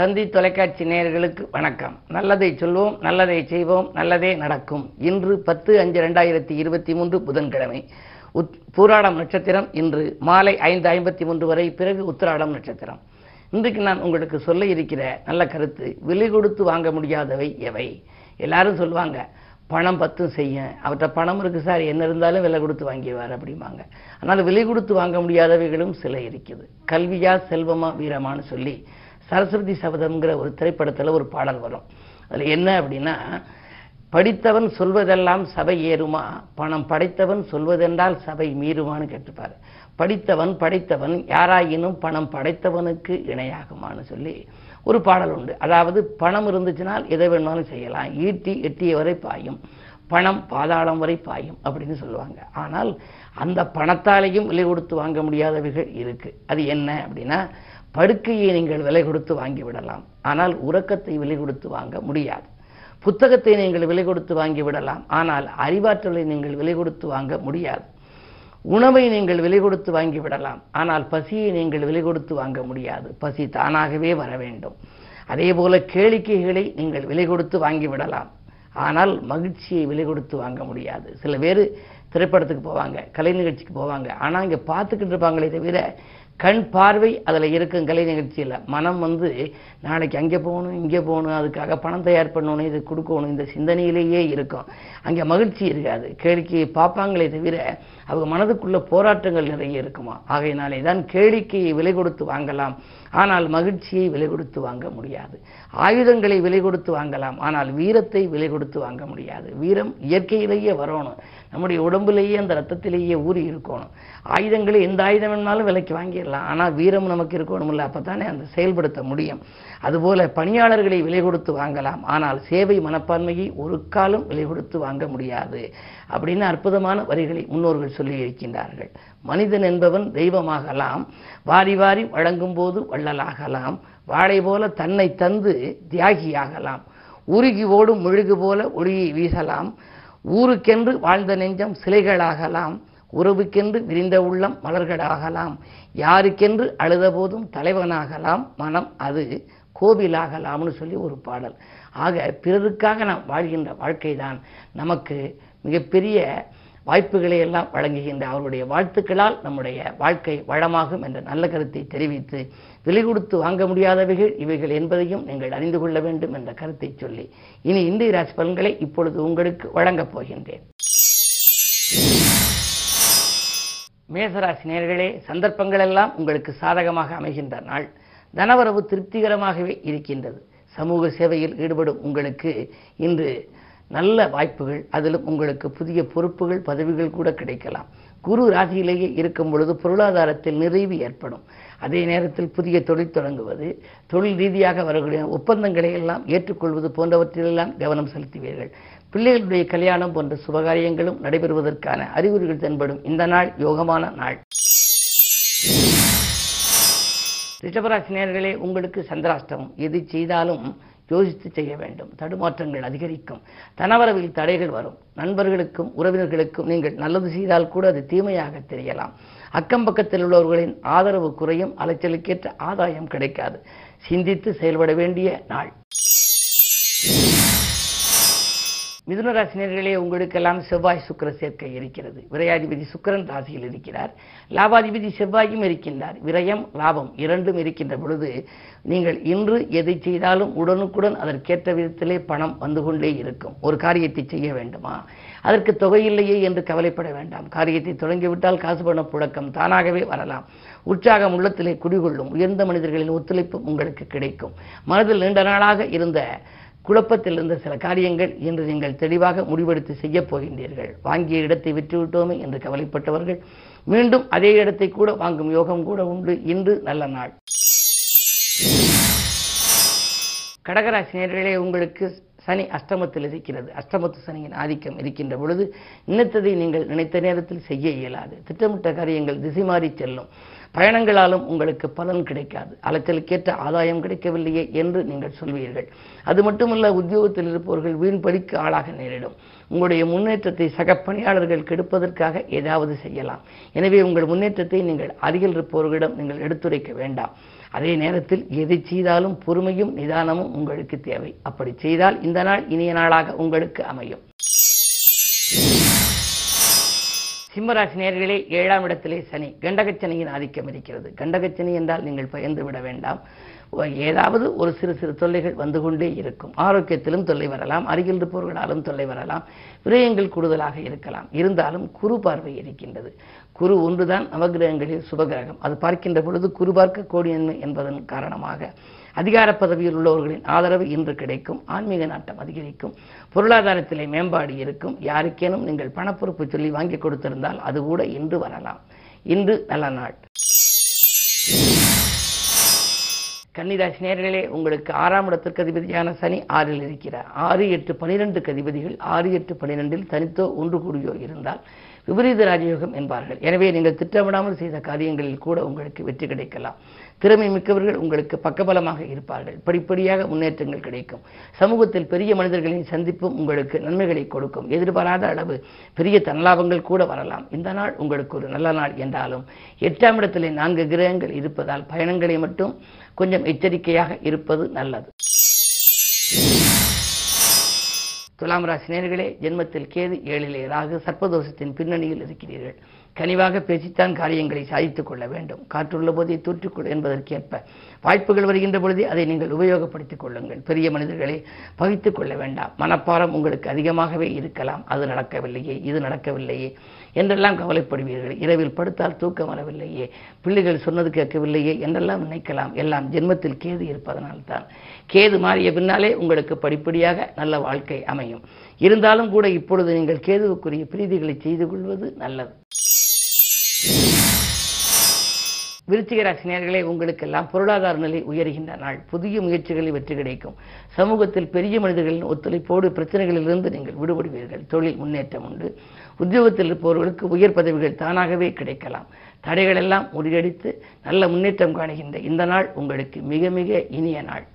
தந்தி தொலைக்காட்சி நேயர்களுக்கு வணக்கம். நல்லதை சொல்வோம் நல்லதை செய்வோம் நல்லதே நடக்கும். இன்று பத்து அஞ்சு ரெண்டாயிரத்தி இருபத்தி மூன்று புதன்கிழமை. உத் பூராடம் நட்சத்திரம் இன்று மாலை ஐந்து ஐம்பத்தி மூன்று வரை பிறகு உத்திராடம் நட்சத்திரம். இன்றைக்கு நான் உங்களுக்கு சொல்ல இருக்கிற நல்ல கருத்து விலை கொடுத்து வாங்க முடியாதவை எவை? எல்லாரும் சொல்லுவாங்க பணம் பத்தும் செய்ய. அவர்கிட்ட பணம் இருக்குது சார் என்ன இருந்தாலும் விலை கொடுத்து வாங்கிவார் அப்படிம்பாங்க. ஆனால் விலை கொடுத்து வாங்க முடியாதவைகளும் சில இருக்குது. கல்வியா செல்வமா வீரமான்னு சொல்லி சரஸ்வதி சபதம்ங்கிற ஒரு திரைப்படத்தில் ஒரு பாடல் வரும். அதில் என்ன அப்படின்னா படித்தவன் சொல்வதெல்லாம் சபை ஏறுமா? பணம் படைத்தவன் சொல்வதென்றால் சபை மீறுமான்னு கேட்டுப்பார் படித்தவன் படைத்தவன் யாராயினும் பணம் படைத்தவனுக்கு இணையாகுமான்னு சொல்லி ஒரு பாடல் உண்டு. அதாவது பணம் இருந்துச்சுனால் எதை வேணாலும் செய்யலாம். ஈட்டி எட்டிய வரை பாயும். பணம் பாதாளம் வரை பாயும் அப்படின்னு சொல்லுவாங்க. ஆனால் அந்த பணத்தாலேயும் விலை கொடுத்து வாங்க முடியாதவைகள் இருக்குது அது என்ன அப்படின்னா படுக்கையை நீங்கள் விலை கொடுத்து வாங்கி விடலாம். ஆனால் உறக்கத்தை விலை கொடுத்து வாங்க முடியாது. புத்தகத்தை நீங்கள் விலை கொடுத்து வாங்கி விடலாம். ஆனால் அறிவாற்றலை நீங்கள் விலை கொடுத்து வாங்க முடியாது. உணவை நீங்கள் விலை கொடுத்து வாங்கி விடலாம். ஆனால் பசியை நீங்கள் விலை கொடுத்து வாங்க முடியாது. பசி தானாகவே வர வேண்டும். அதே போல கேளிக்கைகளை நீங்கள் விலை கொடுத்து வாங்கி விடலாம். ஆனால் மகிழ்ச்சியை விலை கொடுத்து வாங்க முடியாது. சில பேர் திரைப்படத்துக்கு போவாங்க கலை நிகழ்ச்சிக்கு போவாங்க. ஆனால் இங்கே பார்த்துக்கிட்டு இருப்பாங்களே தவிர கண் பார்வை அதில் இருக்கும் கலை நிகழ்ச்சியில். மனம் வந்து நாளைக்கு அங்கே போகணும் இங்கே போகணும் அதுக்காக பணம் தயார் பண்ணணும் இது கொடுக்கணும் இந்த சிந்தனையிலேயே இருக்கும். அங்கே மகிழ்ச்சி இருக்காது. கேளிக்கையை பார்ப்பாங்களே தவிர அவங்க மனதுக்குள்ள போராட்டங்கள் நிறைய இருக்குமா? ஆகையினாலே தான் கேளிக்கையை விலை கொடுத்து வாங்கலாம். ஆனால் மகிழ்ச்சியை விலை கொடுத்து வாங்க முடியாது. ஆயுதங்களை விலை கொடுத்து வாங்கலாம். ஆனால் வீரத்தை விலை கொடுத்து வாங்க முடியாது. வீரம் இயற்கையிலேயே வரணும். நம்முடைய உடம்புலேயே அந்த ரத்தத்திலேயே ஊறி இருக்கணும். ஆயுதங்களை எந்த ஆயுதம் வேணாலும் விலைக்கு வாங்கிடலாம். ஆனால் வீரம் நமக்கு இருக்கணும்ல அப்போ தானே அந்த செயல்படுத்த முடியும். அதுபோல பணியாளர்களை விலை கொடுத்து வாங்கலாம். ஆனால் சேவை மனப்பான்மையை ஒரு காலம் விலை கொடுத்து வாங்க முடியாது. அப்படின்னு அற்புதமான வரிகளை முன்னோர்கள் சொல்லி இருக்கின்றார்கள் மனிதன் என்பவன் தெய்வமாகலாம். வாரி வாரி வழங்கும் போது வள்ளலாகலாம். வாழை போல தன்னை தந்து தியாகியாகலாம். உருகி ஓடும் முழுகு போல ஒளியை வீசலாம். ஊருக்கென்று வாழ்ந்த நெஞ்சம் சிலைகளாகலாம் உறவுக்கென்று விரிந்த உள்ளம் மலர்களாகலாம் யாருக்கென்று அழுத போதும் தலைவனாகலாம் மனம் அது கோவிலாகலாம்னு சொல்லி ஒரு பாடல். ஆக பிறருக்காக நாம் வாழ்கின்ற வாழ்க்கை தான் நமக்கு மிகப்பெரிய வாய்ப்புகளை எல்லாம் வழங்குகின்ற அவருடைய வாழ்த்துக்களால் நம்முடைய வாழ்க்கை வளமாகும் என்ற நல்ல கருத்தை தெரிவித்து விலை கொடுத்து வாங்க முடியாதவைகள் இவைகள் என்பதையும் நீங்கள் அறிந்து கொள்ள வேண்டும் என்ற கருத்தை சொல்லி இனி இந்திய ராசி பலன்களை இப்பொழுது உங்களுக்கு வழங்கப் போகின்றேன். மேசராசி நேர்களே சந்தர்ப்பங்கள் எல்லாம் உங்களுக்கு சாதகமாக அமைகின்ற நாள். தனவரவு திருப்திகரமாகவே இருக்கின்றது. சமூக சேவையில் ஈடுபடும் உங்களுக்கு இன்று நல்ல வாய்ப்புகள் அதிலும் உங்களுக்கு புதிய பொறுப்புகள் பதவிகள் கூட கிடைக்கலாம். குரு ராசியிலேயே இருக்கும் பொழுது பொருளாதாரத்தில் நிறைவு ஏற்படும். அதே நேரத்தில் புதிய தொழில் தொடங்குவது தொழில் ரீதியாக வரக்கூடிய ஒப்பந்தங்களை எல்லாம் ஏற்றுக்கொள்வது போன்றவற்றிலெல்லாம் கவனம் செலுத்துவீர்கள். பிள்ளைகளுடைய கல்யாணம் போன்ற சுபகாரியங்களும் நடைபெறுவதற்கான அறிகுறிகள் தென்படும் இந்த நாள் யோகமான நாள். ரிஷபராசி நேர்களே உங்களுக்கு சந்திராஷ்டமம். எது செய்தாலும் யோசித்து செய்ய வேண்டும். தடுமாற்றங்கள் அதிகரிக்கும். தனவரவில் தடைகள் வரும். நண்பர்களுக்கும் உறவினர்களுக்கும் நீங்கள் நல்லது செய்தால் கூட அது தீமையாக தெரியலாம். அக்கம் பக்கத்தில் உள்ளவர்களின் ஆதரவு குறையும். அலைச்சலுக்கேற்ற ஆதாயம் கிடைக்காது. சிந்தித்து செயல்பட வேண்டிய நாள். மிதுன ராசினியர்களே உங்களுக்கெல்லாம் செவ்வாய் சுக்கர சேர்க்கை இருக்கிறது. விரையாதிபதி சுக்கரன் ராசியில் இருக்கிறார். லாபாதிபதி செவ்வாயும் இருக்கின்றார். விரயம் லாபம் இரண்டும் இருக்கின்ற பொழுது நீங்கள் இன்று எதை செய்தாலும் உடனுக்குடன் அதற்கேற்ற விதத்திலே பணம் வந்து கொண்டே இருக்கும். ஒரு காரியத்தை செய்ய வேண்டுமா? அதற்கு தொகையில்லையே என்று கவலைப்பட வேண்டாம். காரியத்தை தொடங்கிவிட்டால் காசு பண புழக்கம் தானாகவே வரலாம். உற்சாகம் உள்ளத்திலே குடிகொள்ளும் உயர்ந்த மனிதர்களின் ஒத்துழைப்பு உங்களுக்கு கிடைக்கும். மனதில் நீண்ட நாளாக இருந்த குழப்பத்தில் இருந்த சில காரியங்கள் இன்று நீங்கள் தெளிவாக முடிவெடுத்து செய்யப் போகின்றீர்கள். வாங்கிய இடத்தை விற்றுவிட்டோமே என்று கவலைப்பட்டவர்கள். மீண்டும் அதே இடத்தை கூட வாங்கும் யோகம் கூட உண்டு. இன்று நல்ல நாள். கடகராசினியர்களே உங்களுக்கு சனி அஷ்டமத்தில் இருக்கிறது. அஷ்டமத்து சனியின் ஆதிக்கம் இருக்கின்ற பொழுது நினைத்ததை நீங்கள் நினைத்த நேரத்தில் செய்ய இயலாது. திட்டமிட்ட காரியங்கள் திசை மாறி செல்லும். பயணங்களாலும் உங்களுக்கு பலன் கிடைக்காது. அலைச்சலுக்கேற்ற ஆதாயம் கிடைக்கவில்லையே என்று நீங்கள் சொல்வீர்கள். அது மட்டுமல்ல உத்தியோகத்தில் இருப்பவர்கள் வீண் பலிக்கு ஆளாக நேரிடும். உங்களுடைய முன்னேற்றத்தை சக பணியாளர்கள் கெடுப்பதற்காக ஏதாவது செய்யலாம். எனவே உங்கள் முன்னேற்றத்தை நீங்கள் அருகில் இருப்பவர்களிடம் நீங்கள் எடுத்துரைக்க வேண்டாம். அதே நேரத்தில் எதை செய்தாலும் பொறுமையும் நிதானமும் உங்களுக்கு தேவை. அப்படி செய்தால் இந்த நாள் இனிய நாளாக உங்களுக்கு அமையும். சிம்மராசி நேர்களே ஏழாம் இடத்திலே சனி. கண்டகச்சனியின் ஆதிக்கம் இருக்கிறது. கண்டகச்சனி என்றால் நீங்கள் பயந்து விட வேண்டாம். ஏதாவது ஒரு சிறு சிறு தொல்லைகள் வந்து கொண்டே இருக்கும். ஆரோக்கியத்திலும் தொல்லை வரலாம். அருகில் இருப்பவர்களாலும் தொல்லை வரலாம். விரயங்கள் கூடுதலாக இருக்கலாம். இருந்தாலும் குரு பார்வை இருக்கின்றது. குரு ஒன்றுதான் நவகிரகங்களில் சுபகிரகம் அது பார்க்கின்ற பொழுது குரு பார்க்க கோடியன்மை என்பதன் காரணமாக அதிகார பதவியில் உள்ளவர்களின் ஆதரவு இன்று கிடைக்கும் ஆன்மீக நாட்டம் அதிகரிக்கும் பொருளாதாரத்திலே மேம்பாடு இருக்கும். யாருக்கேனும் நீங்கள் பணப்பொறுப்பு சொல்லி வாங்கி கொடுத்திருந்தால் அது கூட இன்று வரலாம். இன்று நல்ல நாள். கன்னிராசி நேர்களே உங்களுக்கு ஆறாம் இடத்திற்கு அதிபதியான சனி ஆறில் இருக்கிறார். ஆறு எட்டு பனிரெண்டு கதிபதிகள் ஆறு எட்டு பனிரெண்டில் தனித்தோ ஒன்று கூடியோ இருந்தால் விபரீத ராஜயோகம் என்பார்கள். எனவே நீங்கள் திட்டமிடாமல் செய்த காரியங்களில் கூட உங்களுக்கு வெற்றி கிடைக்கலாம். திறமை மிக்கவர்கள் உங்களுக்கு பக்கபலமாக இருப்பார்கள். படிப்படியாக முன்னேற்றங்கள் கிடைக்கும். சமூகத்தில் பெரிய மனிதர்களின் சந்திப்பும் உங்களுக்கு நன்மைகளை கொடுக்கும். எதிர்பாராத அளவு பெரிய தன்லாபங்கள் கூட வரலாம். இந்த நாள் உங்களுக்கு ஒரு நல்ல நாள் என்றாலும் எட்டாம் இடத்திலே நான்கு கிரகங்கள் இருப்பதால் பயணங்களை மட்டும் கொஞ்சம் எச்சரிக்கையாக இருப்பது நல்லது. துலாம் ராசி நேர்களே ஜென்மத்தில் கேது ஏழிலே ராகு சர்ப்பதோஷத்தின் பின்னணியில் இருக்கிறீர்கள். கனிவாக பேசித்தான் காரியங்களை சாதித்துக் கொள்ள வேண்டும். காற்றுள்ள போதே தூற்றிக்கொள் என்பதற்கேற்ப வாய்ப்புகள் வருகின்ற பொழுதே அதை நீங்கள் உபயோகப்படுத்திக் கொள்ளுங்கள். பெரிய மனிதர்களை பகித்துக் கொள்ள வேண்டாம். மனப்பாரம் உங்களுக்கு அதிகமாகவே இருக்கலாம். அது நடக்கவில்லையே இது நடக்கவில்லையே என்றெல்லாம் கவலைப்படுவீர்கள். இரவில் படுத்தால் தூக்கம் வரவில்லையே பிள்ளைகள் சொன்னது கேட்கவில்லையே என்றெல்லாம் நினைக்கலாம். எல்லாம் ஜென்மத்தில் கேது இருப்பதனால் தான் கேது மாறிய பின்னாலே உங்களுக்கு படிப்படியாக நல்ல வாழ்க்கை அமையும். இருந்தாலும் கூட இப்பொழுது நீங்கள் கேதுவுக்குரிய பிரீதிகளை செய்து கொள்வது நல்லது. விருச்சிக ராசினியர்களே உங்களுக்கெல்லாம் பொருளாதார நிலை உயர்கின்ற நாள். புதிய முயற்சிகளில் வெற்றி கிடைக்கும். சமூகத்தில் பெரிய மனிதர்களின் ஒத்துழைப்போடு பிரச்சனைகளிலிருந்து நீங்கள் விடுபடுவீர்கள். தொழில் முன்னேற்றம் உண்டு. உத்தியோகத்தில் இருப்பவர்களுக்கு உயர் பதவிகள் தானாகவே கிடைக்கலாம். தடைகளெல்லாம் முறியடித்து நல்ல முன்னேற்றம் காணுகின்ற இந்த நாள் உங்களுக்கு மிக மிக இனிய நாள்.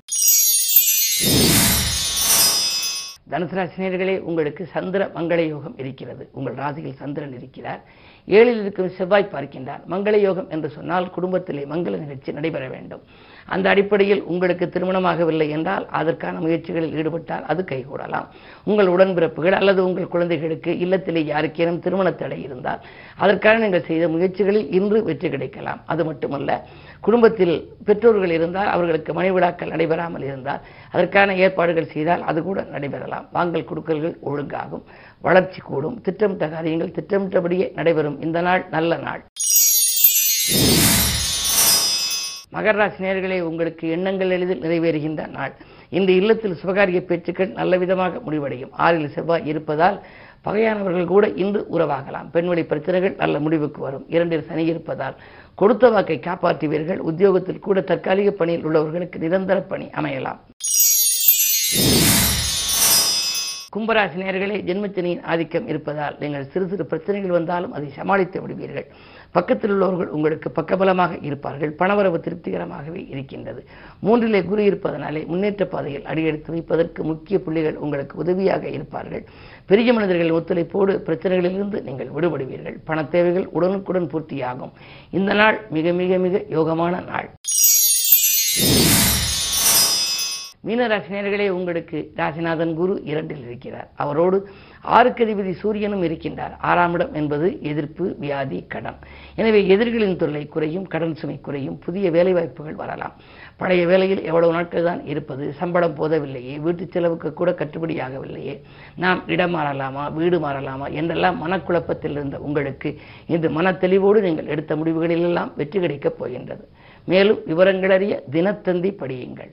தனுசு ராசினியர்களே உங்களுக்கு சந்திர மங்கள யோகம் இருக்கிறது. உங்கள் ராசியில் சந்திரன் இருக்கிறார். ஏழில் இருக்கும் செவ்வாய் பார்க்கின்றார். மங்கள யோகம் என்று சொன்னால் குடும்பத்திலே மங்கள நிகழ்ச்சி நடைபெற வேண்டும். அந்த அடிப்படையில் உங்களுக்கு திருமணமாகவில்லை என்றால் அதற்கான முயற்சிகளில் ஈடுபட்டால் அது கைகூடலாம். உங்கள் உடன்பிறப்புகள் அல்லது உங்கள் குழந்தைகளுக்கு இல்லத்திலே யாருக்கேனும் திருமண தடை இருந்தால் அதற்காக நீங்கள் செய்த முயற்சிகளில் இன்று வெற்றி கிடைக்கலாம். அது மட்டுமல்ல குடும்பத்தில் பெற்றோர்கள் இருந்தால் அவர்களுக்கு மனைவிழாக்கள் நடைபெறாமல் இருந்தால் அதற்கான ஏற்பாடுகள் செய்தால் அது கூட நடைபெறலாம். வாங்கல் கொடுக்கல்கள் ஒழுங்காகும் வளர்ச்சி கூடும் திட்டமிட்ட காரியங்கள் திட்டமிட்டபடியே நடைபெறும். இந்த நாள் நல்ல நாள். மகர ராசி நேர்களே உங்களுக்கு எண்ணங்கள் எளிதில் நிறைவேறுகின்ற நாள். இந்த இல்லத்தில் சுபகாரிய பேச்சுக்கள் நல்ல விதமாக முடிவடையும். ஆறில் செவ்வாய் இருப்பதால் பகையானவர்கள் கூட இன்று உறவாகலாம். பெண்வழி பிரச்சனைகள் நல்ல முடிவுக்கு வரும். இரண்டில் சனி இருப்பதால் கொடுத்த வாக்கை காப்பாற்றுவீர்கள். உத்தியோகத்தில் கூட தற்காலிக பணியில் உள்ளவர்களுக்கு நிரந்தர பணி அமையலாம். கும்பராசி நேர்களே ஜென்மச்சனியின் ஆதிக்கம் இருப்பதால் நீங்கள் சிறு சிறு பிரச்சனைகள் வந்தாலும் அதை சமாளித்து விடுவீர்கள். பக்கத்தில் உள்ளவர்கள் உங்களுக்கு பக்கபலமாக இருப்பார்கள். பணவரவு திருப்திகரமாகவே இருக்கின்றது. மூன்றிலே குரு இருப்பதனாலே முன்னேற்ற பாதையில் அடியெடுத்து வைப்பதற்கு முக்கிய புள்ளிகள் உங்களுக்கு உதவியாக இருப்பார்கள். பெரிய மனிதர்கள் ஒத்துழைப்போடு பிரச்சனைகளிலிருந்து நீங்கள் விடுபடுவீர்கள். பண தேவைகள் உடனுக்குடன் பூர்த்தியாகும். இந்த நாள் மிக மிக மிக யோகமான நாள். மீனராசினியர்களே உங்களுக்கு ராசிநாதன் குரு இரண்டில் இருக்கிறார். அவரோடு ஆறுக்கு அதிபதி சூரியனும் இருக்கின்றார். ஆறாம் இடம் என்பது எதிர்ப்பு வியாதி கடன். எனவே எதிர்களின் தொல்லை குறையும் கடன் சுமை குறையும் புதிய வேலைவாய்ப்புகள் வரலாம். பழைய வேலையில் எவ்வளவு நாட்கள் தான் இருப்பது சம்பளம் போதவில்லையே வீட்டு செலவுக்கு கூட கட்டுப்படியாகவில்லையே நாம் இடம் மாறலாமா வீடு மாறலாமா என்றெல்லாம் மனக்குழப்பத்தில் இருந்த உங்களுக்கு இன்று மன தெளிவோடு நீங்கள் எடுத்த முடிவுகளிலெல்லாம் வெற்றி கிடைக்கப் போகின்றது. மேலும் விவரங்களறிய தினத்தந்தி படியுங்கள்.